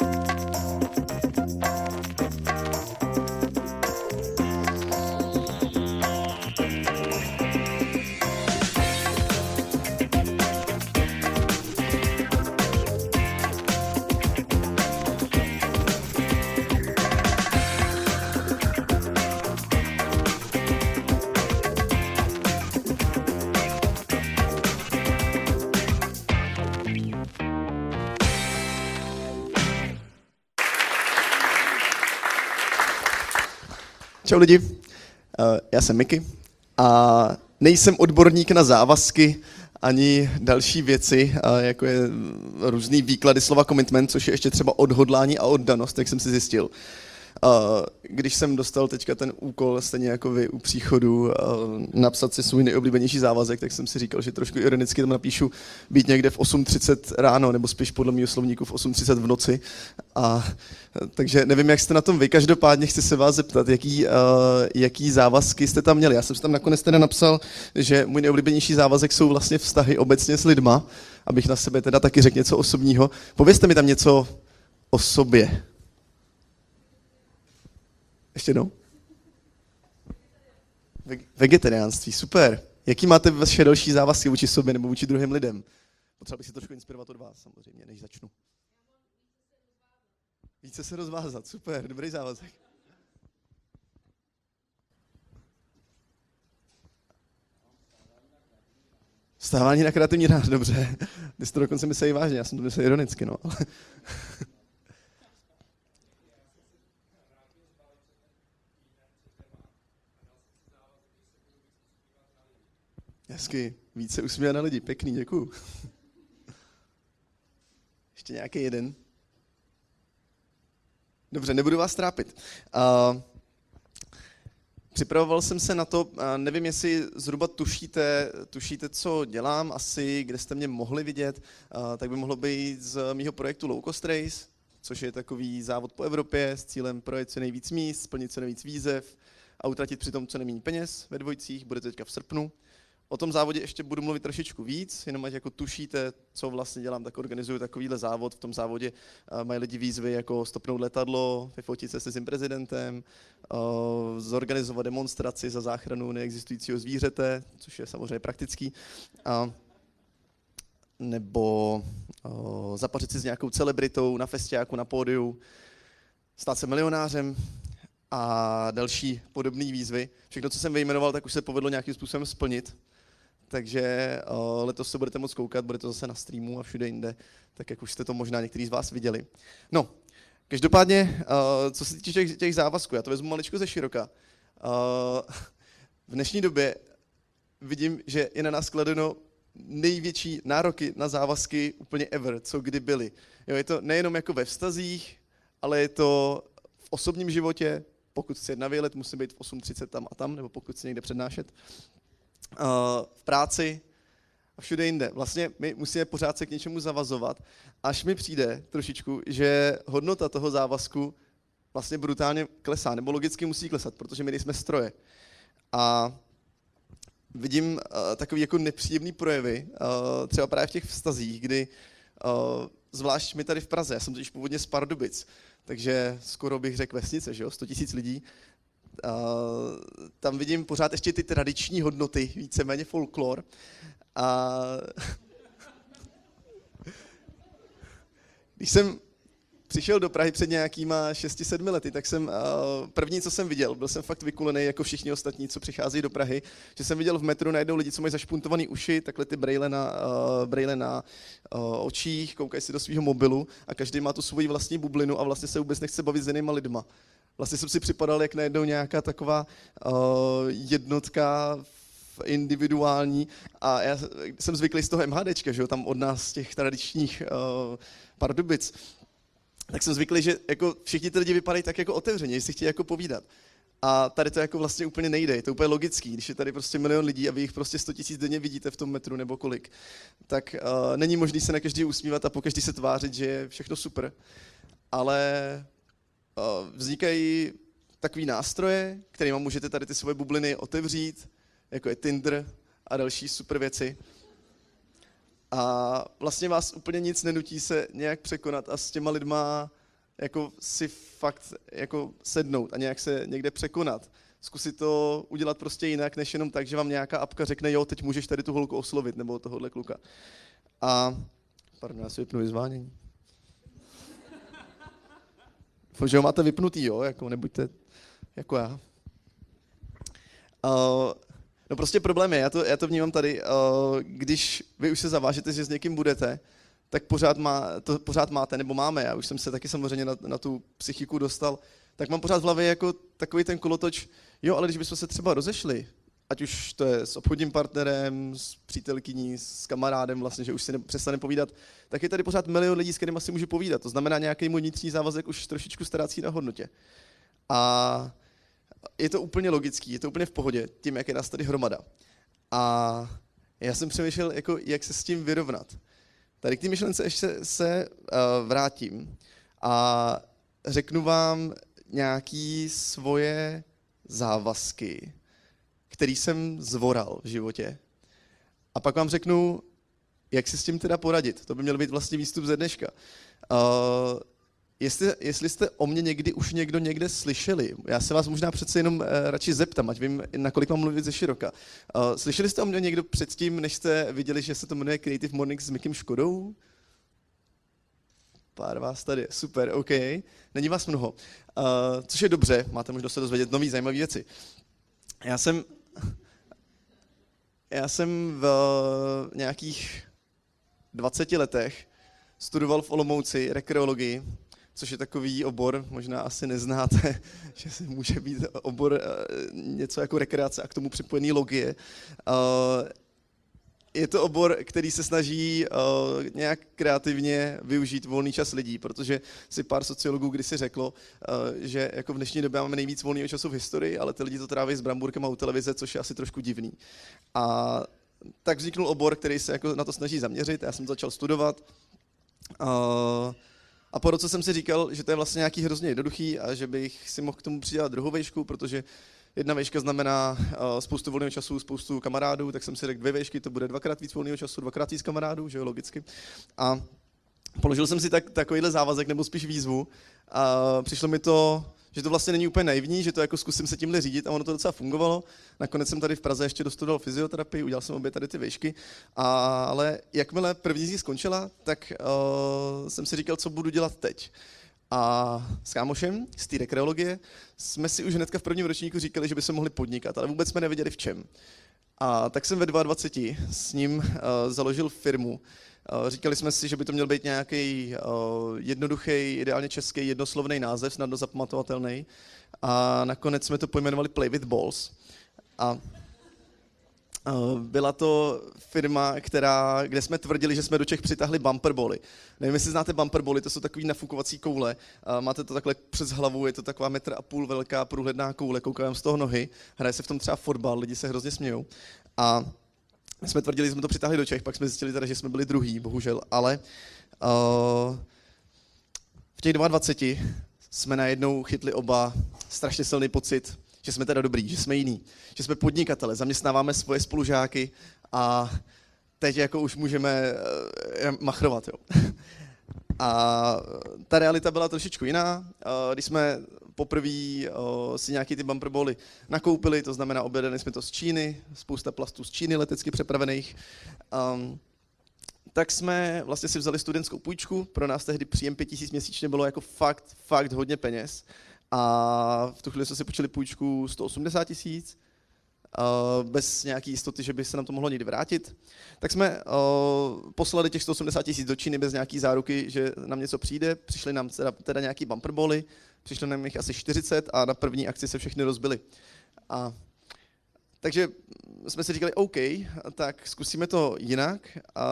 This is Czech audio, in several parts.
うん。Čau lidi, eh, já jsem Miky a nejsem odborník na závazky ani další věci, eh, jako je různý výklady slova commitment, což je ještě třeba odhodlání a oddanost, jak jsem si zjistil. Když jsem dostal teďka ten úkol, stejně jako vy u příchodu, napsat si svůj nejoblíbenější závazek, tak jsem si říkal, že trošku ironicky tam napíšu být někde v 8.30 ráno, nebo spíš podle mého slovníku v 8.30 v noci. A, takže nevím, jak jste na tom vy. Každopádně chci se vás zeptat, jaký, jaký závazky jste tam měli. Já jsem si tam nakonec teda napsal, že můj nejoblíbenější závazek jsou vlastně vztahy obecně s lidma, abych na sebe teda taky řekl něco osobního. Povězte mi tam něco o sobě. Ještě jednou? Vegetariánství, super. Jaký máte vaše další závazky vůči sobě nebo vůči druhým lidem? Potřeba bych si trošku inspirovat od vás, samozřejmě, než začnu. Více se rozvázat, super, dobrý závazek. Stávání na kreativní rád, dobře. Ty jsi to dokonce mysleli vážně, já jsem to myslel ironicky, no. Hezky, více usměje na lidi, pěkný, děkuju. Ještě nějaký jeden. Dobře, nebudu vás trápit. Uh, připravoval jsem se na to, uh, nevím, jestli zhruba tušíte, tušíte, co dělám, asi kde jste mě mohli vidět, uh, tak by mohlo být z mého projektu Low Cost Race, což je takový závod po Evropě s cílem projet co nejvíc míst, splnit co nejvíc výzev a utratit přitom co nejméně peněz ve dvojicích, bude to teďka v srpnu. O tom závodě ještě budu mluvit trošičku víc, jenom ať jako tušíte, co vlastně dělám, tak organizuju takovýhle závod. V tom závodě uh, mají lidi výzvy jako stopnout letadlo, vyfotit se svým prezidentem, uh, zorganizovat demonstraci za záchranu neexistujícího zvířete, což je samozřejmě praktický, uh, nebo uh, zapařit si s nějakou celebritou na festiáku, na pódiu, stát se milionářem, a další podobné výzvy. Všechno, co jsem vyjmenoval, tak už se povedlo nějakým způsobem splnit takže uh, letos se budete moct koukat, bude to zase na streamu a všude jinde, tak jak už jste to možná někteří z vás viděli. No, každopádně, uh, co se týče těch, těch závazků, já to vezmu maličko ze široka. Uh, v dnešní době vidím, že je na nás kladeno největší nároky na závazky úplně ever, co kdy byly. Jo, je to nejenom jako ve vztazích, ale je to v osobním životě, pokud chci na výlet, musím být v 8.30 tam a tam, nebo pokud chci někde přednášet v práci a všude jinde. Vlastně my musíme pořád se k něčemu zavazovat, až mi přijde trošičku, že hodnota toho závazku vlastně brutálně klesá, nebo logicky musí klesat, protože my nejsme stroje. A vidím uh, takový jako nepříjemný projevy, uh, třeba právě v těch vztazích, kdy uh, zvlášť my tady v Praze, já jsem totiž původně z Pardubic, takže skoro bych řekl vesnice, že jo, 100 000 lidí, tam vidím pořád ještě ty tradiční hodnoty, víceméně folklor. A když jsem přišel do Prahy před nějakýma 6-7 lety, tak jsem uh, první, co jsem viděl, byl jsem fakt vykulený jako všichni ostatní, co přichází do Prahy, že jsem viděl v metru najednou lidi, co mají zašpuntované uši, takhle ty brejle na, uh, brejle na očích, koukají si do svého mobilu a každý má tu svoji vlastní bublinu a vlastně se vůbec nechce bavit s jinýma lidma. Vlastně jsem si připadal jak najednou nějaká taková uh, jednotka individuální a já jsem zvyklý z toho MHDčka, že jo, tam od nás těch tradičních uh, pardubic, tak jsem zvyklý, že jako všichni ty lidi vypadají tak jako otevřeně, že si chtějí jako povídat. A tady to jako vlastně úplně nejde, je to úplně logický, když je tady prostě milion lidí a vy jich prostě 100 tisíc denně vidíte v tom metru nebo kolik, tak uh, není možný se na každý usmívat a po každý se tvářit, že je všechno super. Ale vznikají takový nástroje, kterými můžete tady ty svoje bubliny otevřít, jako je Tinder a další super věci. A vlastně vás úplně nic nenutí se nějak překonat a s těma lidma jako si fakt jako sednout a nějak se někde překonat. Zkusit to udělat prostě jinak, než jenom tak, že vám nějaká apka řekne, jo, teď můžeš tady tu holku oslovit, nebo tohohle kluka. A, pardon, já si vypnu vyzvánění. Že ho máte vypnutý, jo, jako nebuďte jako já. Uh, no prostě problém je, já to, já to vnímám tady, uh, když vy už se zavážete, že s někým budete, tak pořád, má, to pořád máte, nebo máme, já už jsem se taky samozřejmě na, na tu psychiku dostal, tak mám pořád v hlavě jako takový ten kolotoč, jo, ale když bychom se třeba rozešli, ať už to je s obchodním partnerem, s přítelkyní, s kamarádem vlastně, že už si ne, přestane povídat, tak je tady pořád milion lidí, s kterými si můžu povídat. To znamená, nějaký můj vnitřní závazek už trošičku ztrácí na hodnotě. A je to úplně logický, je to úplně v pohodě, tím, jak je nás tady hromada. A já jsem přemýšlel, jako, jak se s tím vyrovnat. Tady k té myšlence ještě se uh, vrátím a řeknu vám nějaký svoje závazky, který jsem zvoral v životě. A pak vám řeknu, jak si s tím teda poradit. To by měl být vlastně výstup ze dneška. Uh, jestli, jestli jste o mě někdy už někdo někde slyšeli, já se vás možná přece jenom uh, radši zeptám, ať vím, nakolik mám mluvit ze široka. Uh, slyšeli jste o mě někdo předtím, než jste viděli, že se to jmenuje Creative Mornings s Mikim Škodou? Pár vás tady, super, OK. Není vás mnoho. Uh, což je dobře, máte možnost se dozvědět nové zajímavé věci. Já jsem, já jsem v nějakých 20 letech studoval v Olomouci rekreologii, což je takový obor, možná asi neznáte, že se může být obor eh, něco jako rekreace a k tomu připojený logie. Je to obor, který se snaží uh, nějak kreativně využít volný čas lidí, protože si pár sociologů kdysi řeklo, uh, že jako v dnešní době máme nejvíc volného času v historii, ale ty lidi to tráví s bramburkem a u televize, což je asi trošku divný. A tak vzniknul obor, který se jako na to snaží zaměřit. Já jsem začal studovat. Uh, a po roce jsem si říkal, že to je vlastně nějaký hrozně jednoduchý a že bych si mohl k tomu přidělat druhou vejšku, protože jedna vejška znamená uh, spoustu volného času, spoustu kamarádů, tak jsem si řekl dvě vejšky, to bude dvakrát víc volného času, dvakrát víc kamarádů, že jo, logicky. A položil jsem si tak, takovýhle závazek, nebo spíš výzvu a přišlo mi to, že to vlastně není úplně naivní, že to jako zkusím se tímhle řídit a ono to docela fungovalo. Nakonec jsem tady v Praze ještě dostudoval fyzioterapii, udělal jsem obě tady ty výšky, a, ale jakmile první z nich skončila, tak uh, jsem si říkal, co budu dělat teď. A s kámošem z té rekreologie jsme si už hnedka v prvním ročníku říkali, že by se mohli podnikat, ale vůbec jsme nevěděli v čem. A tak jsem ve 22 s ním uh, založil firmu. Uh, říkali jsme si, že by to měl být nějaký uh, jednoduchý, ideálně český, jednoslovný název, snadno zapamatovatelný. A nakonec jsme to pojmenovali Play with Balls. A Eh, byla to firma, která, kde jsme tvrdili, že jsme do Čech přitahli bumperboly. Nevím, jestli znáte bumperboly, to jsou takový nafukovací koule. Eh, máte to takhle přes hlavu, je to taková metr a půl velká průhledná koule, koukám z toho nohy, hraje se v tom třeba fotbal, lidi se hrozně smějou. A jsme tvrdili, že jsme to přitáhli do Čech, pak jsme zjistili teda, že jsme byli druhý, bohužel, ale uh, v těch 22 jsme najednou chytli oba strašně silný pocit, že jsme teda dobrý, že jsme jiný, že jsme podnikatele, zaměstnáváme svoje spolužáky a teď jako už můžeme uh, machrovat. Jo. A ta realita byla trošičku jiná. Uh, když jsme poprvé uh, si nějaký ty bumperboly nakoupili, to znamená objednali jsme to z Číny, spousta plastů z Číny letecky přepravených, um, tak jsme vlastně si vzali studentskou půjčku, pro nás tehdy příjem 5000 měsíčně bylo jako fakt, fakt hodně peněz. A v tu chvíli jsme si počili půjčku 180 tisíc, bez nějaké jistoty, že by se nám to mohlo někdy vrátit. Tak jsme poslali těch 180 tisíc do Číny bez nějaké záruky, že nám něco přijde. Přišly nám teda, teda nějaký bumperboly, přišlo nám jich asi 40 a na první akci se všechny rozbily. A takže jsme si říkali, OK, tak zkusíme to jinak. A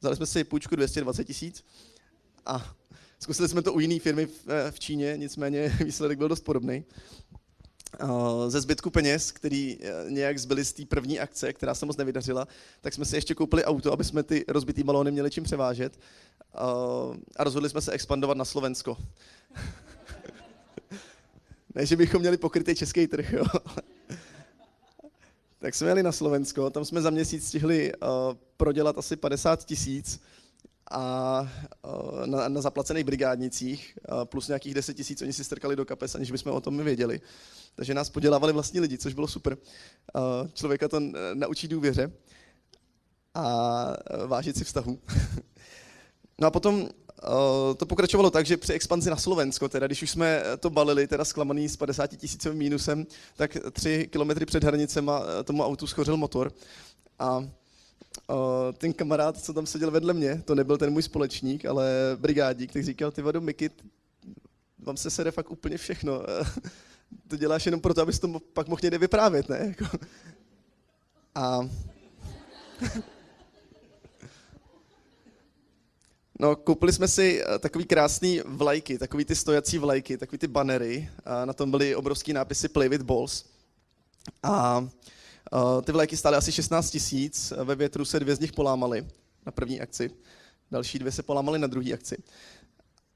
vzali jsme si půjčku 220 tisíc a Zkusili jsme to u jiné firmy v, eh, v Číně, nicméně výsledek byl dost podobný. Eh, ze zbytku peněz, který eh, nějak zbyly z té první akce, která se moc nevydařila, tak jsme si ještě koupili auto, aby jsme ty rozbitý balóny měli čím převážet. A rozhodli jsme se expandovat na Slovensko. ne, že bychom měli pokrytý český trh, jo. tak jsme jeli na Slovensko, tam jsme za měsíc stihli prodělat asi 50 tisíc a na, na zaplacených brigádnicích, plus nějakých 10 tisíc oni si strkali do kapes, aniž bychom o tom my věděli. Takže nás podělávali vlastní lidi, což bylo super. Člověka to naučí důvěře a vážit si vztahu. No a potom to pokračovalo tak, že při expanzi na Slovensko, teda když už jsme to balili, teda zklamaný s 50 tisícovým mínusem, tak tři kilometry před hranicema tomu autu schořil motor. A ten kamarád, co tam seděl vedle mě, to nebyl ten můj společník, ale brigádník, tak říkal, ty vado, Miky, vám se sere fakt úplně všechno. to děláš jenom proto, abys to pak mohl někde vyprávět, ne? Jako. A No, koupili jsme si eh, takový krásný vlajky, takový ty stojací vlajky, takový ty banery. A na tom byly obrovský nápisy Play with Balls. A ty vlajky stály asi 16 tisíc, ve větru se dvě z nich polámaly na první akci, další dvě se polámaly na druhé akci.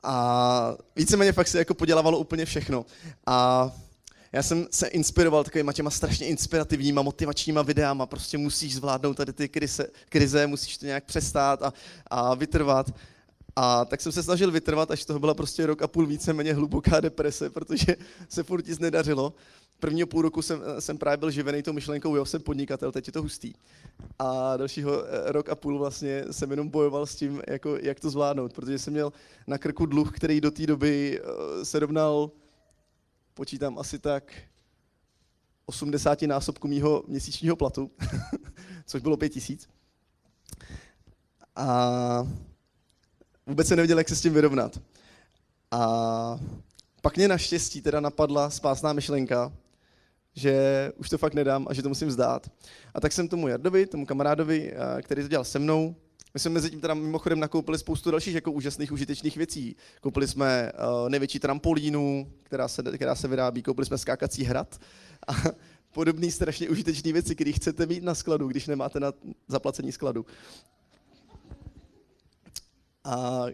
A víceméně fakt se jako podělávalo úplně všechno. A já jsem se inspiroval takovýma těma strašně inspirativníma, motivačníma videama, prostě musíš zvládnout tady ty krize, krize musíš to nějak přestát a, a vytrvat. A tak jsem se snažil vytrvat, až toho byla prostě rok a půl víceméně hluboká deprese, protože se furt nic nedařilo. Prvního půl roku jsem, jsem právě byl živený tou myšlenkou, jo, jsem podnikatel, teď je to hustý. A dalšího eh, rok a půl vlastně jsem jenom bojoval s tím, jako, jak to zvládnout, protože jsem měl na krku dluh, který do té doby eh, se rovnal počítám asi tak 80 násobku mýho měsíčního platu, což bylo 5 tisíc. A vůbec se nevěděl, jak se s tím vyrovnat. A pak mě naštěstí teda napadla spásná myšlenka, že už to fakt nedám a že to musím vzdát. A tak jsem tomu Jardovi, tomu kamarádovi, který to dělal se mnou, my jsme mezi tím teda mimochodem nakoupili spoustu dalších jako úžasných, užitečných věcí. Koupili jsme uh, největší trampolínu, která se, která se vyrábí, koupili jsme skákací hrad a podobné strašně užitečné věci, které chcete mít na skladu, když nemáte na zaplacení skladu. A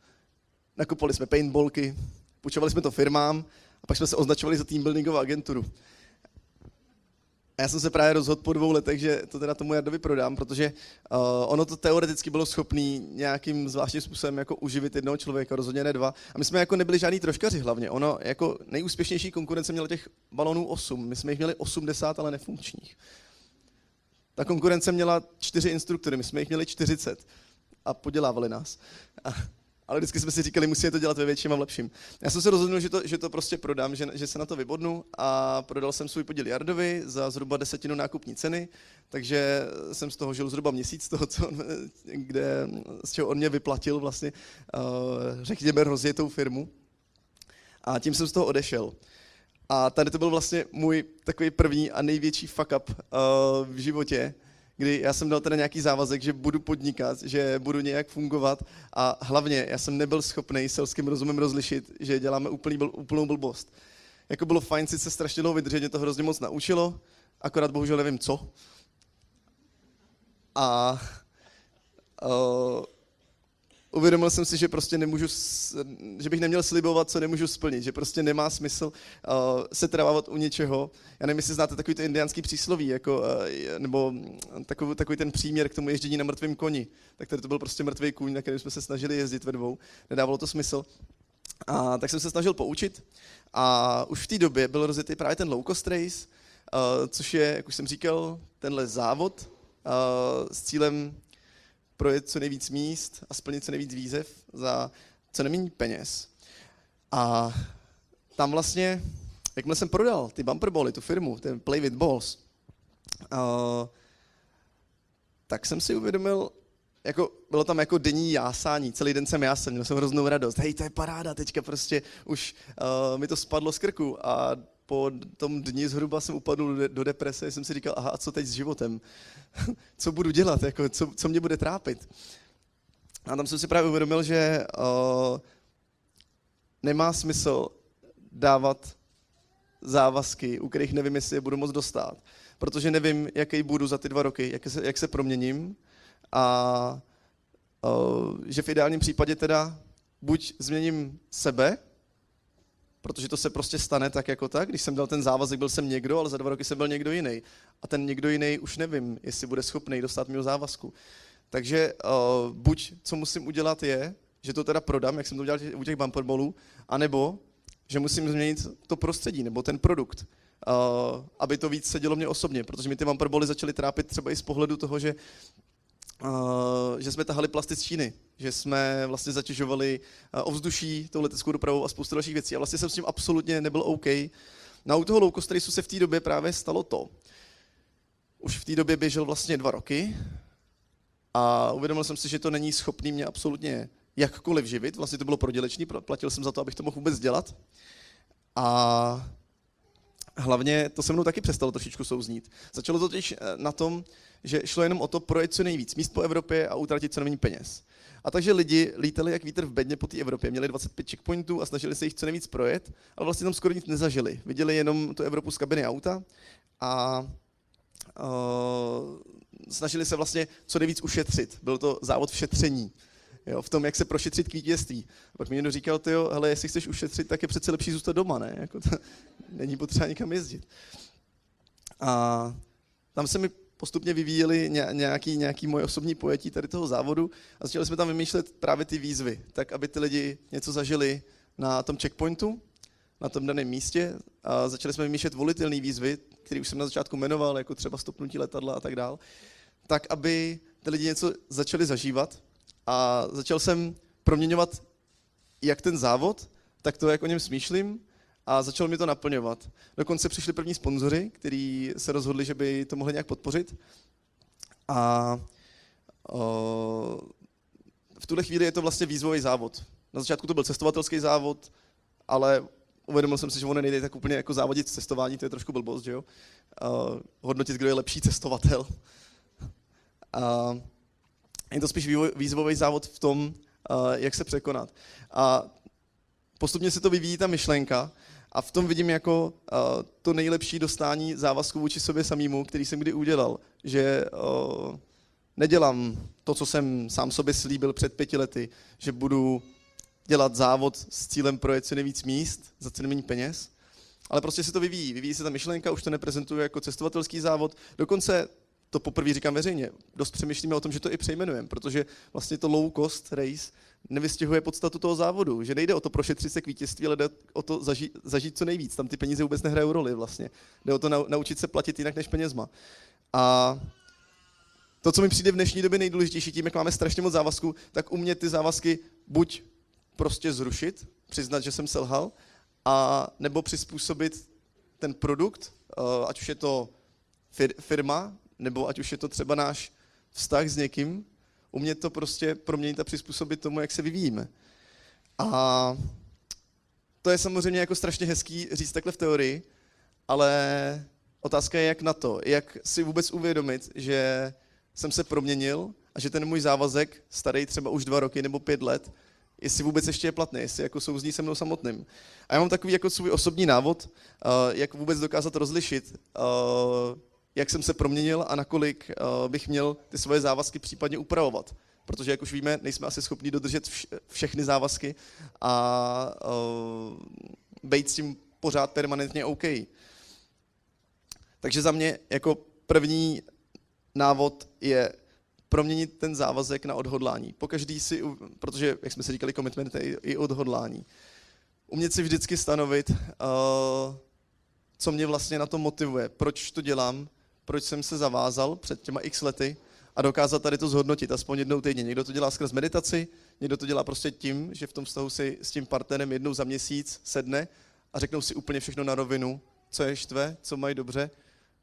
nakupovali jsme paintballky, půjčovali jsme to firmám a pak jsme se označovali za team buildingovou agenturu. A já jsem se právě rozhodl po dvou letech, že to teda tomu Jardovi prodám, protože uh, ono to teoreticky bylo schopný nějakým zvláštním způsobem jako uživit jednoho člověka, rozhodně ne dva. A my jsme jako nebyli žádný troškaři hlavně. Ono jako nejúspěšnější konkurence měla těch balonů 8. My jsme jich měli 80, ale nefunkčních. Ta konkurence měla čtyři instruktory, my jsme jich měli 40 a podělávali nás. A ale vždycky jsme si říkali, musíme to dělat ve větším a v lepším. Já jsem se rozhodl, že to, že to prostě prodám, že, že se na to vybodnu a prodal jsem svůj podíl Jardovi za zhruba desetinu nákupní ceny, takže jsem z toho žil zhruba měsíc, z toho, co on, kde, z čeho on mě vyplatil vlastně, uh, řekněme, rozjetou firmu. A tím jsem z toho odešel. A tady to byl vlastně můj takový první a největší fuck up uh, v životě, kdy já jsem dal teda nějaký závazek, že budu podnikat, že budu nějak fungovat a hlavně já jsem nebyl schopný selským rozumem rozlišit, že děláme úplný, úplnou blbost. Jako bylo fajn sice strašně dlouho vydržet, mě to hrozně moc naučilo, akorát bohužel nevím co. A uh, uvědomil jsem si, že prostě nemůžu, že bych neměl slibovat, co nemůžu splnit, že prostě nemá smysl uh, se trávat u něčeho. Já nevím, jestli znáte takový to indiánský přísloví, jako, uh, nebo takový, takový ten příměr k tomu ježdění na mrtvém koni. Tak tady to byl prostě mrtvý kůň, na kterém jsme se snažili jezdit ve dvou. Nedávalo to smysl. A tak jsem se snažil poučit a už v té době byl rozjetý právě ten low cost race, uh, což je, jak už jsem říkal, tenhle závod uh, s cílem projet co nejvíc míst a splnit co nejvíc výzev za co nejméně peněz. A tam vlastně, jakmile jsem prodal ty bumperbally, tu firmu, ten Play with Balls, uh, tak jsem si uvědomil, jako, bylo tam jako denní jásání, celý den jsem jásal, měl jsem hroznou radost, hej, to je paráda, teďka prostě už uh, mi to spadlo z krku. A po tom dni zhruba jsem upadl do, deprese, jsem si říkal, aha, a co teď s životem? co budu dělat, jako, co, co mě bude trápit? A tam jsem si právě uvědomil, že uh, nemá smysl dávat závazky, u kterých nevím, jestli je budu moc dostat, protože nevím, jaký budu za ty dva roky, jak se, jak se proměním a uh, že v ideálním případě teda buď změním sebe, protože to se prostě stane tak jako tak. Když jsem dal ten závazek, byl jsem někdo, ale za dva roky jsem byl někdo jiný. A ten někdo jiný už nevím, jestli bude schopný dostat mého závazku. Takže uh, buď co musím udělat je, že to teda prodám, jak jsem to udělal u těch bumperbolů, anebo že musím změnit to prostředí nebo ten produkt, uh, aby to víc sedělo mě osobně, protože mi ty bumperboly začaly trápit třeba i z pohledu toho, že Uh, že jsme tahali plasty z Číny, že jsme vlastně zatěžovali uh, ovzduší tou leteckou dopravou a spoustu dalších věcí. A vlastně jsem s tím absolutně nebyl OK. Na u toho low cost se v té době právě stalo to. Už v té době běžel vlastně dva roky a uvědomil jsem si, že to není schopný mě absolutně jakkoliv živit. Vlastně to bylo prodělečný, platil jsem za to, abych to mohl vůbec dělat. A hlavně to se mnou taky přestalo trošičku souznít. Začalo to totiž eh, na tom, že šlo jenom o to projet co nejvíc míst po Evropě a utratit co nejméně peněz. A takže lidi lítali jak vítr v bedně po té Evropě. Měli 25 checkpointů a snažili se jich co nejvíc projet, ale vlastně tam skoro nic nezažili. Viděli jenom tu Evropu z kabiny auta a uh, snažili se vlastně co nejvíc ušetřit. Byl to závod v šetření. Jo, v tom, jak se prošetřit k vítězství. A pak mi někdo říkal, ty hele, jestli chceš ušetřit, tak je přece lepší zůstat doma, ne? Jako to, není potřeba nikam jezdit. A tam se mi postupně vyvíjely nějaký, nějaký moje osobní pojetí tady toho závodu a začali jsme tam vymýšlet právě ty výzvy, tak aby ty lidi něco zažili na tom checkpointu, na tom daném místě a začali jsme vymýšlet volitelné výzvy, které už jsem na začátku jmenoval, jako třeba stopnutí letadla a tak dál, tak aby ty lidi něco začali zažívat a začal jsem proměňovat jak ten závod, tak to, jak o něm smýšlím a začalo mi to naplňovat. Dokonce přišli první sponzoři, kteří se rozhodli, že by to mohli nějak podpořit. A o, v tuhle chvíli je to vlastně výzvový závod. Na začátku to byl cestovatelský závod, ale uvědomil jsem si, že ono nejde tak úplně jako závodit cestování, to je trošku blbost, že jo? Uh, hodnotit, kdo je lepší cestovatel. Uh, je to spíš výzvový závod v tom, jak se překonat. A postupně se to vyvíjí ta myšlenka a v tom vidím jako uh, to nejlepší dostání závazku vůči sobě samému, který jsem kdy udělal. Že uh, nedělám to, co jsem sám sobě slíbil před pěti lety, že budu dělat závod s cílem projet co nejvíc míst za co nejméně peněz, ale prostě se to vyvíjí. Vyvíjí se ta myšlenka, už to neprezentuju jako cestovatelský závod. Dokonce to poprvé říkám veřejně, dost přemýšlíme o tom, že to i přejmenujeme, protože vlastně to low cost race nevystihuje podstatu toho závodu, že nejde o to prošetřit se k vítězství, ale jde o to zažít, zažít co nejvíc. Tam ty peníze vůbec nehrajou roli vlastně. Jde o to naučit se platit jinak než penězma. A to, co mi přijde v dnešní době nejdůležitější, tím, jak máme strašně moc závazků, tak umět ty závazky buď prostě zrušit, přiznat, že jsem selhal, a nebo přizpůsobit ten produkt, eh, ať už je to firma, nebo ať už je to třeba náš vztah s někým, umět to prostě proměnit a přizpůsobit tomu, jak se vyvíjíme. A to je samozřejmě jako strašně hezký říct takhle v teorii, ale otázka je, jak na to, jak si vůbec uvědomit, že jsem se proměnil a že ten můj závazek, starý třeba už dva roky nebo pět let, jestli vůbec ještě je platný, jestli jako souzní se mnou samotným. A já mám takový jako svůj osobní návod, uh, jak vůbec dokázat rozlišit, uh, jak jsem se proměnil a nakolik uh, bych měl ty svoje závazky případně upravovat. Protože, jak už víme, nejsme asi schopni dodržet vš- všechny závazky a uh, být s tím pořád permanentně OK. Takže za mě jako první návod je proměnit ten závazek na odhodlání. Pokaždý si, protože, jak jsme si říkali, commitment je i odhodlání. Umět si vždycky stanovit, uh, co mě vlastně na to motivuje, proč to dělám, proč jsem se zavázal před těma x lety a dokázat tady to zhodnotit aspoň jednou týdně. Někdo to dělá skrz meditaci, někdo to dělá prostě tím, že v tom vztahu si s tím partnerem jednou za měsíc sedne a řeknou si úplně všechno na rovinu, co je štve, co mají dobře.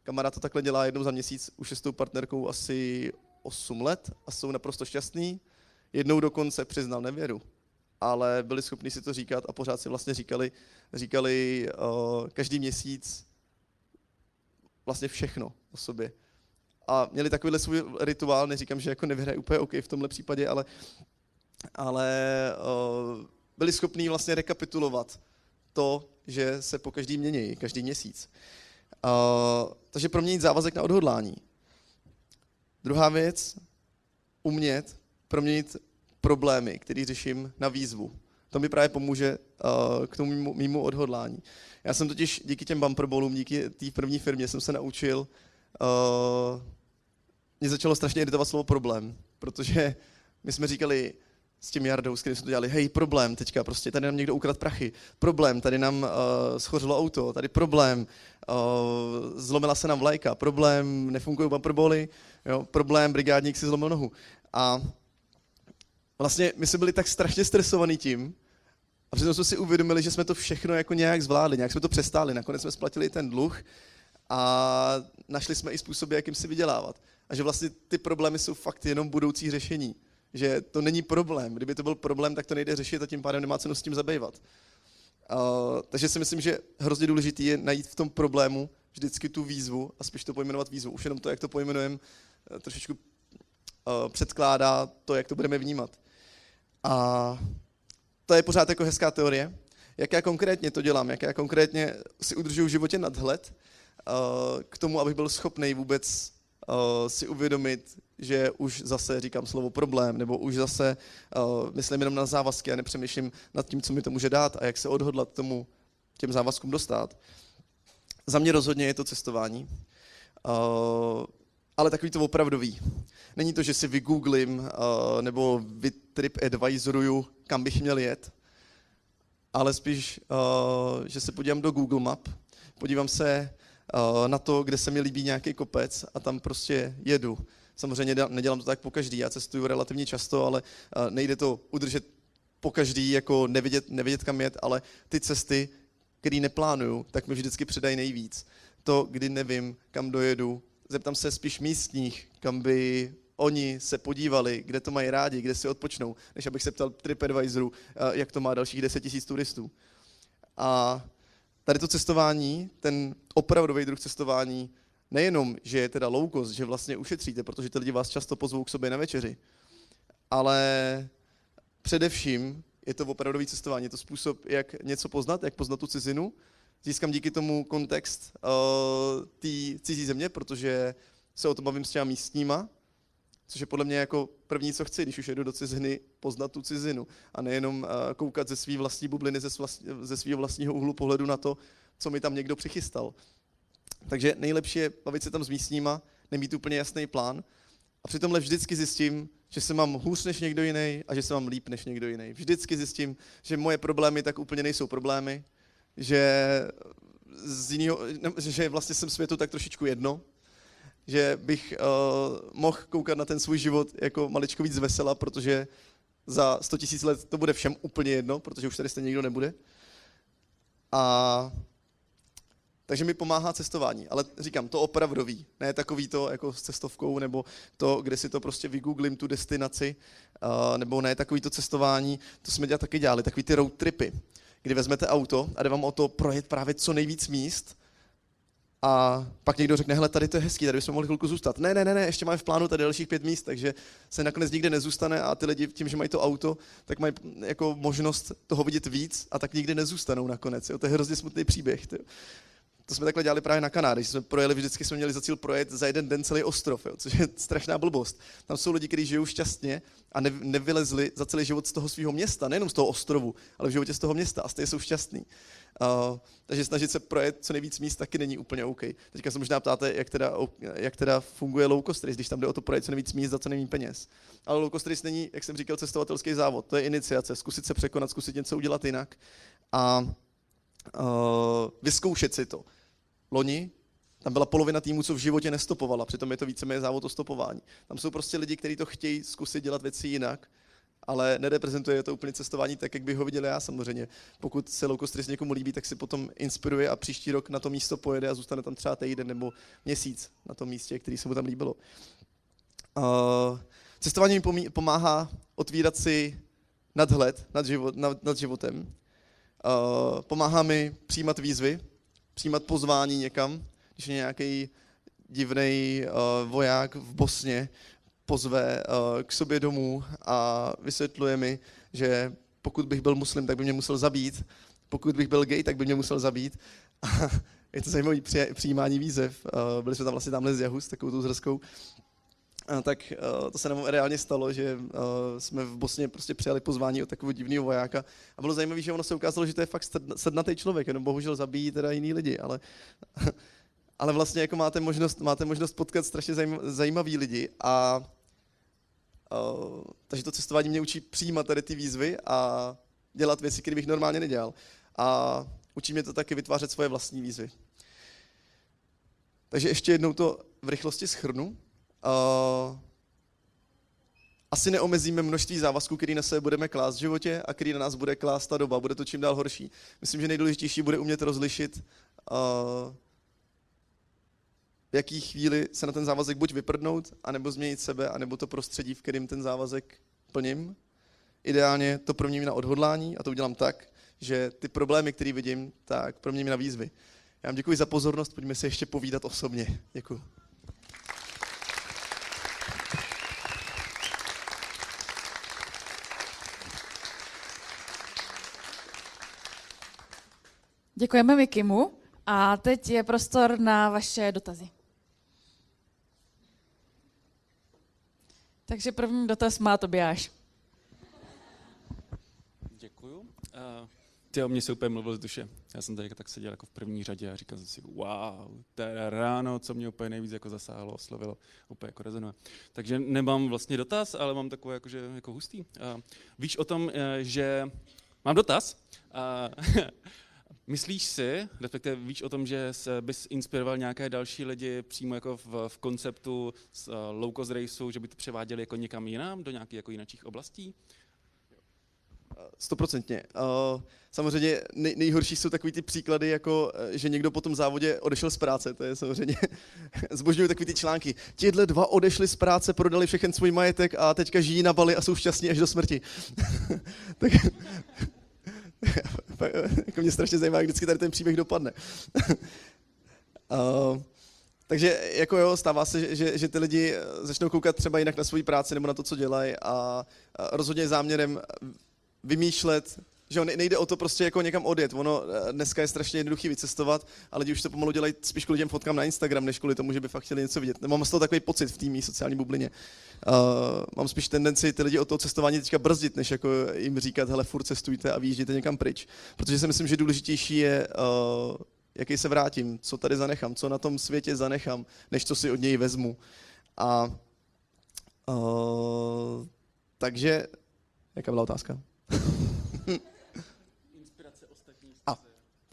Kamarád to takhle dělá jednou za měsíc, už je s tou partnerkou asi 8 let a jsou naprosto šťastní. Jednou dokonce přiznal nevěru, ale byli schopni si to říkat a pořád si vlastně říkali, říkali uh, každý měsíc vlastně všechno o sobě. A měli takovýhle svůj rituál, neříkám, že jako nevyhraje úplně OK v tomhle případě, ale, ale uh, byli schopní vlastně rekapitulovat to, že se po každý mění, každý měsíc. Uh, takže proměnit závazek na odhodlání. Druhá věc, umět proměnit problémy, které řeším na výzvu. To mi právě pomůže uh, k tomu mýmu odhodlání. Já jsem totiž díky těm bumperballům, díky té první firmě jsem se naučil, uh, mě začalo strašně iritovat slovo problém, protože my jsme říkali, s tím Jardou, s kterým jsme to dělali, hej, problém teďka, prostě tady nám někdo ukradl prachy, problém, tady nám uh, schořilo auto, tady problém, uh, zlomila se nám vlajka, problém, nefungují bumperboly, jo, problém, brigádník si zlomil nohu. A vlastně my jsme byli tak strašně stresovaní tím, a přitom jsme si uvědomili, že jsme to všechno jako nějak zvládli, nějak jsme to přestáli, nakonec jsme splatili ten dluh a našli jsme i způsoby, jakým si vydělávat. A že vlastně ty problémy jsou fakt jenom budoucí řešení. Že to není problém. Kdyby to byl problém, tak to nejde řešit a tím pádem nemá cenu s tím zabývat. Uh, takže si myslím, že hrozně důležité je najít v tom problému vždycky tu výzvu a spíš to pojmenovat výzvu. Už jenom to, jak to pojmenujeme, trošičku uh, předkládá to, jak to budeme vnímat. A to je pořád jako hezká teorie. Jak já konkrétně to dělám, jak já konkrétně si udržuju v životě nadhled k tomu, abych byl schopný vůbec uh, si uvědomit, že už zase říkám slovo problém, nebo už zase uh, myslím jenom na závazky a nepřemýšlím nad tím, co mi to může dát a jak se odhodlat tomu těm závazkům dostat. Za mě rozhodně je to cestování, ale takový to opravdový. Není to, že si vygooglím nebo TripAdvisoruju, kam bych měl jet, ale spíš, že se podívám do Google Map, podívám se na to, kde se mi líbí nějaký kopec a tam prostě jedu. Samozřejmě nedělám to tak po každý, já cestuju relativně často, ale uh, nejde to udržet po každý, jako nevidět, nevidět kam jet, ale ty cesty, které neplánuju, tak mi vždycky předají nejvíc. To, kdy nevím, kam dojedu, zeptám se spíš místních, kam by oni se podívali, kde to mají rádi, kde si odpočnou, než abych se ptal TripAdvisoru, eh, jak to má dalších 10 tisíc turistů. A tady to cestování, ten opravdový druh cestování, nejenom, že je teda low cost, že vlastně ušetříte, protože ty lidi vás často pozvou k sobě na večeři, ale především je to opravdový cestování. Je to způsob, jak něco poznat, jak poznat tu cizinu. Získám díky tomu kontext uh, té cizí země, protože se o tom bavím s těma místníma, Což je podle mě jako první, co chci, když už jedu do ciziny, poznat tu cizinu. A nejenom eh, koukat ze své vlastní bubliny, ze svého vlastního úhlu pohledu na to, co mi tam někdo přichystal. Takže nejlepší je bavit se tam s místníma, nemít úplně jasný plán. A přitom vždycky zjistím, že se mám hůř než někdo jiný a že se mám líp než někdo jiný. Vždycky zjistím, že moje problémy tak úplně nejsou problémy, že, z jinýho, že vlastně jsem světu tak trošičku jedno, že bych uh, mohl koukat na ten svůj život jako maličko víc vesela, protože za 100 tisíc let to bude všem úplně jedno, protože už tady stejně nikdo nebude. A takže mi pomáhá cestování, ale říkám, to opravdový, ne takový to jako s cestovkou, nebo to, kde si to prostě vygooglím tu destinaci, uh, nebo ne takový to cestování, to jsme dělali taky dělali, takový ty road tripy, kdy vezmete auto a jde vám o to projet právě co nejvíc míst, a pak někdo řekne, hele, tady to je hezký, tady bychom mohli chvilku zůstat. Ne, ne, ne, ne, ještě máme v plánu tady dalších pět míst, takže se nakonec nikde nezůstane a ty lidi tím, že mají to auto, tak mají jako možnost toho vidět víc a tak nikdy nezůstanou nakonec. Jo? To je hrozně smutný příběh. Tyjo. To jsme takhle dělali právě na Kanádě, když jsme projeli, vždycky jsme měli za cíl projet za jeden den celý ostrov, jo? což je strašná blbost. Tam jsou lidi, kteří žijou šťastně a ne, nevylezli za celý život z toho svého města, nejenom z toho ostrovu, ale v životě z toho města a stejně jsou šťastní. Uh, takže snažit se projet co nejvíc míst taky není úplně OK. Teďka se možná ptáte, jak teda, jak teda funguje low cost race, když tam jde o to projet co nejvíc míst za co nejméně peněz. Ale low cost race není, jak jsem říkal, cestovatelský závod. To je iniciace, zkusit se překonat, zkusit něco udělat jinak a vyzkoušet si to. Loni tam byla polovina týmu, co v životě nestopovala, přitom je to víceméně závod o stopování. Tam jsou prostě lidi, kteří to chtějí zkusit dělat věci jinak ale nereprezentuje to úplně cestování tak, jak bych ho viděl já samozřejmě. Pokud se low cost někomu líbí, tak si potom inspiruje a příští rok na to místo pojede a zůstane tam třeba týden nebo měsíc na tom místě, který se mu tam líbilo. Uh, cestování mi pomáhá otvírat si nadhled nad, život, nad, nad životem. Uh, pomáhá mi přijímat výzvy, přijímat pozvání někam, když nějaký divný uh, voják v Bosně, pozve uh, k sobě domů a vysvětluje mi, že pokud bych byl muslim, tak by mě musel zabít, pokud bych byl gay, tak by mě musel zabít. je to zajímavé přijímání výzev. Byli jsme tam vlastně tamhle z Jahu s takovou tou zrskou. Tak uh, to se nám reálně stalo, že uh, jsme v Bosně prostě přijali pozvání od takového divného vojáka a bylo zajímavé, že ono se ukázalo, že to je fakt sednatý člověk, jenom bohužel zabíjí teda jiný lidi, ale ale vlastně jako máte možnost, máte možnost potkat strašně zajímavý lidi a Uh, takže to cestování mě učí přijímat tady ty výzvy a dělat věci, které bych normálně nedělal. A učí mě to taky vytvářet svoje vlastní výzvy. Takže ještě jednou to v rychlosti schrnu. Uh, asi neomezíme množství závazků, který na sebe budeme klást v životě a který na nás bude klást ta doba. Bude to čím dál horší. Myslím, že nejdůležitější bude umět rozlišit, uh, v jaký chvíli se na ten závazek buď vyprdnout, anebo změnit sebe, anebo to prostředí, v kterém ten závazek plním. Ideálně to proměním na odhodlání a to udělám tak, že ty problémy, které vidím, tak proměním na výzvy. Já vám děkuji za pozornost, pojďme se ještě povídat osobně. Děkuji. Děkujeme Mikimu a teď je prostor na vaše dotazy. Takže první dotaz má Tobiáš. Děkuju. Uh, ty o mě se úplně mluvil z duše. Já jsem tady tak seděl jako v první řadě a říkal jsem si, wow, to je ráno, co mě úplně nejvíc jako zasáhlo, oslovilo, úplně jako rezonuje. Takže nemám vlastně dotaz, ale mám takové jako, že, jako hustý. Uh, víš o tom, uh, že mám dotaz. Uh, Myslíš si, respektive víš o tom, že bys inspiroval nějaké další lidi přímo jako v, v konceptu z uh, low cost raceu, že by to převáděli jako někam jinam, do nějakých jako jinakých oblastí? Stoprocentně. Uh, samozřejmě nej, nejhorší jsou takový ty příklady, jako eh, že někdo po tom závodě odešel z práce, to je samozřejmě, zbožňují takový ty články. Tihle dva odešli z práce, prodali všechen svůj majetek a teďka žijí na Bali a jsou šťastní až do smrti. tak, jako mě strašně zajímá, jak vždycky tady ten příběh dopadne. uh, takže jako jo, stává se, že, že ty lidi začnou koukat třeba jinak na svoji práci nebo na to, co dělají a, a rozhodně záměrem vymýšlet že jo, nejde o to prostě jako někam odjet. Ono eh, dneska je strašně jednoduchý vycestovat, ale lidi už to pomalu dělají spíš kvůli těm fotkám na Instagram, než kvůli tomu, že by fakt chtěli něco vidět. Mám z toho takový pocit v té sociální bublině. Uh, mám spíš tendenci ty lidi od toho cestování teďka brzdit, než jako jim říkat, hele, furt cestujte a vyjížděte někam pryč. Protože si myslím, že důležitější je, uh, jaký se vrátím, co tady zanechám, co na tom světě zanechám, než co si od něj vezmu. A uh, takže, jaká byla otázka?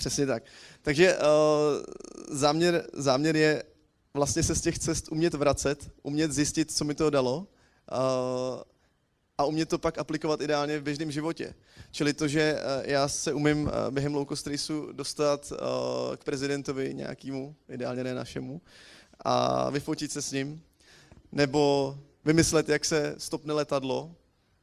Přesně tak. Takže uh, záměr, záměr je vlastně se z těch cest umět vracet, umět zjistit, co mi to dalo uh, a umět to pak aplikovat ideálně v běžném životě. Čili to, že uh, já se umím uh, během low cost raceu dostat uh, k prezidentovi nějakému, ideálně ne našemu, a vyfotit se s ním, nebo vymyslet, jak se stopne letadlo,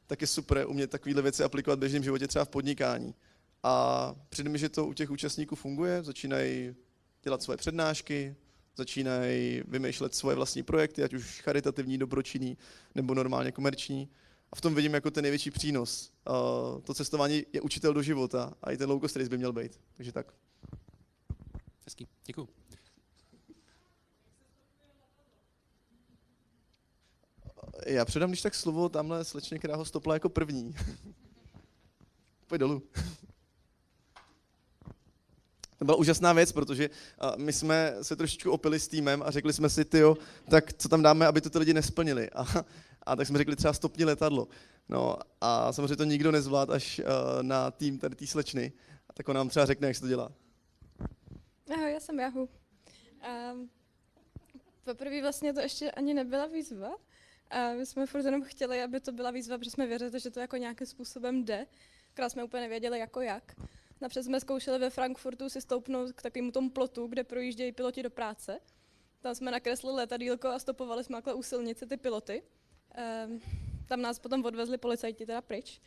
tak je super umět takovéhle věci aplikovat v běžném životě třeba v podnikání. A přijde mi, že to u těch účastníků funguje, začínají dělat svoje přednášky, začínají vymýšlet svoje vlastní projekty, ať už charitativní, dobročinný nebo normálně komerční. A v tom vidím jako ten největší přínos. To cestování je učitel do života a i ten low cost race by měl být. Takže tak. Hezký, děkuji. Já předám když tak slovo tamhle slečně, která ho stopla jako první. Pojď dolů. To byla úžasná věc, protože my jsme se trošičku opili s týmem a řekli jsme si, tyjo, tak co tam dáme, aby to ty lidi nesplnili. A, a tak jsme řekli třeba stopni letadlo. No a samozřejmě to nikdo nezvlád až na tým tady té slečny. A tak on nám třeba řekne, jak se to dělá. Ahoj, já jsem Jahu. Um, poprvé vlastně to ještě ani nebyla výzva. A my jsme furt jenom chtěli, aby to byla výzva, protože jsme věřili, že to jako nějakým způsobem jde. Krát jsme úplně nevěděli, jako jak. Napřed jsme zkoušeli ve Frankfurtu si stoupnout k takovému tomu plotu, kde projíždějí piloti do práce. Tam jsme nakreslili letadílko a stopovali jsme takhle u silnice ty piloty. Ehm, tam nás potom odvezli policajti teda pryč.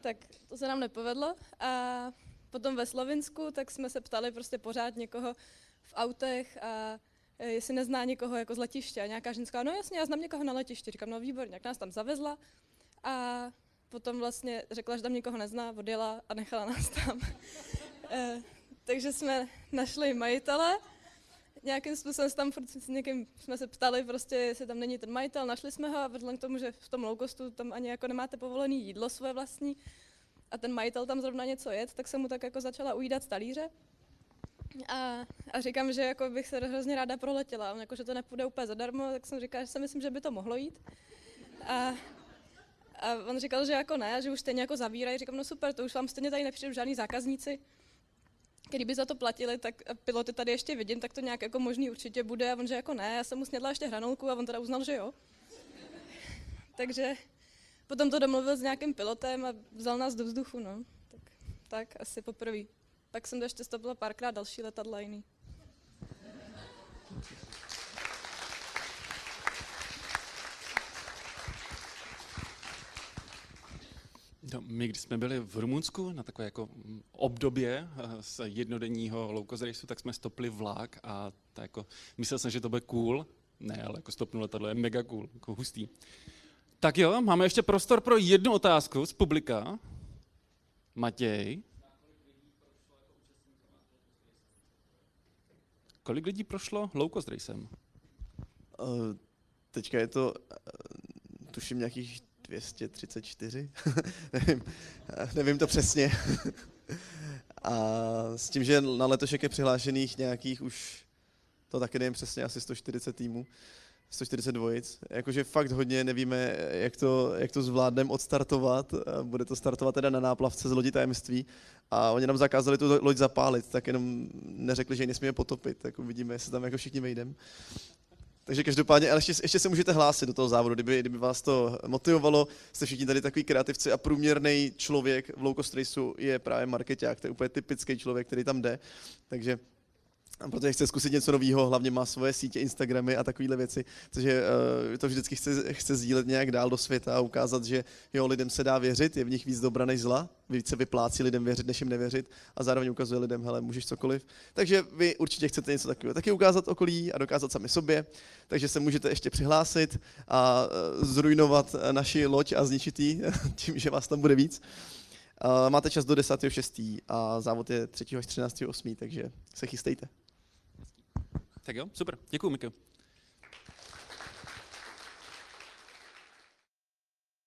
Tak to se nám nepovedlo. A potom ve Slovinsku, tak jsme se ptali prostě pořád někoho v autech a e, jestli nezná někoho jako z letiště. A nějaká ženská, no jasně, já znám někoho na letišti. Říkám, no výborně, jak nás tam zavezla. A potom vlastně řekla, že tam nikoho nezná, odjela a nechala nás tam. e, takže jsme našli majitele, nějakým způsobem tam furt s někým jsme se ptali, prostě, jestli tam není ten majitel, našli jsme ho a vzhledem k tomu, že v tom loukostu tam ani jako nemáte povolený jídlo svoje vlastní a ten majitel tam zrovna něco jet, tak jsem mu tak jako začala ujídat talíře. A, a říkám, že jako bych se hrozně ráda proletěla, jako, že to nepůjde úplně zadarmo, tak jsem říkala, že si myslím, že by to mohlo jít. A A on říkal, že jako ne, že už stejně jako zavírají. Říkám, no super, to už vám stejně tady nepřijdou žádní zákazníci, který by za to platili, tak piloty tady ještě vidím, tak to nějak jako možný určitě bude. A on že jako ne, já jsem mu snědla ještě hranolku a on teda uznal, že jo. Takže potom to domluvil s nějakým pilotem a vzal nás do vzduchu, no. Tak, tak asi poprvé. Pak jsem to ještě stopila párkrát další letadla jiný. No, my, když jsme byli v Rumunsku na takové jako mm, obdobě eh, z jednodenního low tak jsme stopli vlak a to jako, myslel jsem, že to bude cool. Ne, ale jako stopnu letadlo je mega cool, jako hustý. Tak jo, máme ještě prostor pro jednu otázku z publika. Matěj. Kolik lidí prošlo low cost racem? Uh, teďka je to, uh, tuším, nějakých 234, nevím, nevím to přesně. A s tím, že na letošek je přihlášených nějakých už, to taky nevím přesně, asi 140 týmů, 140 dvojic. Jakože fakt hodně nevíme, jak to, jak to zvládneme odstartovat. Bude to startovat teda na náplavce z lodi tajemství. A oni nám zakázali tu loď zapálit, tak jenom neřekli, že ji nesmíme potopit. Tak uvidíme, jestli tam jako všichni vejdeme. Takže každopádně, ale ještě, ještě se můžete hlásit do toho závodu, kdyby, kdyby vás to motivovalo. Jste všichni tady takový kreativci a průměrný člověk v low cost raceu je právě marketák. To je úplně typický člověk, který tam jde. Takže protože chce zkusit něco nového, hlavně má svoje sítě, Instagramy a takovéhle věci, takže uh, to vždycky chce, chce sdílet nějak dál do světa a ukázat, že jo, lidem se dá věřit, je v nich víc dobra než zla, více vyplácí lidem věřit, než jim nevěřit a zároveň ukazuje lidem, hele, můžeš cokoliv. Takže vy určitě chcete něco takového taky ukázat okolí a dokázat sami sobě, takže se můžete ještě přihlásit a uh, zrujnovat naši loď a zničit ji tím, že vás tam bude víc. Máte čas do 10.6. a závod je 3. až 13.8., takže se chystejte. Tak jo, super. Děkuji, Mikl.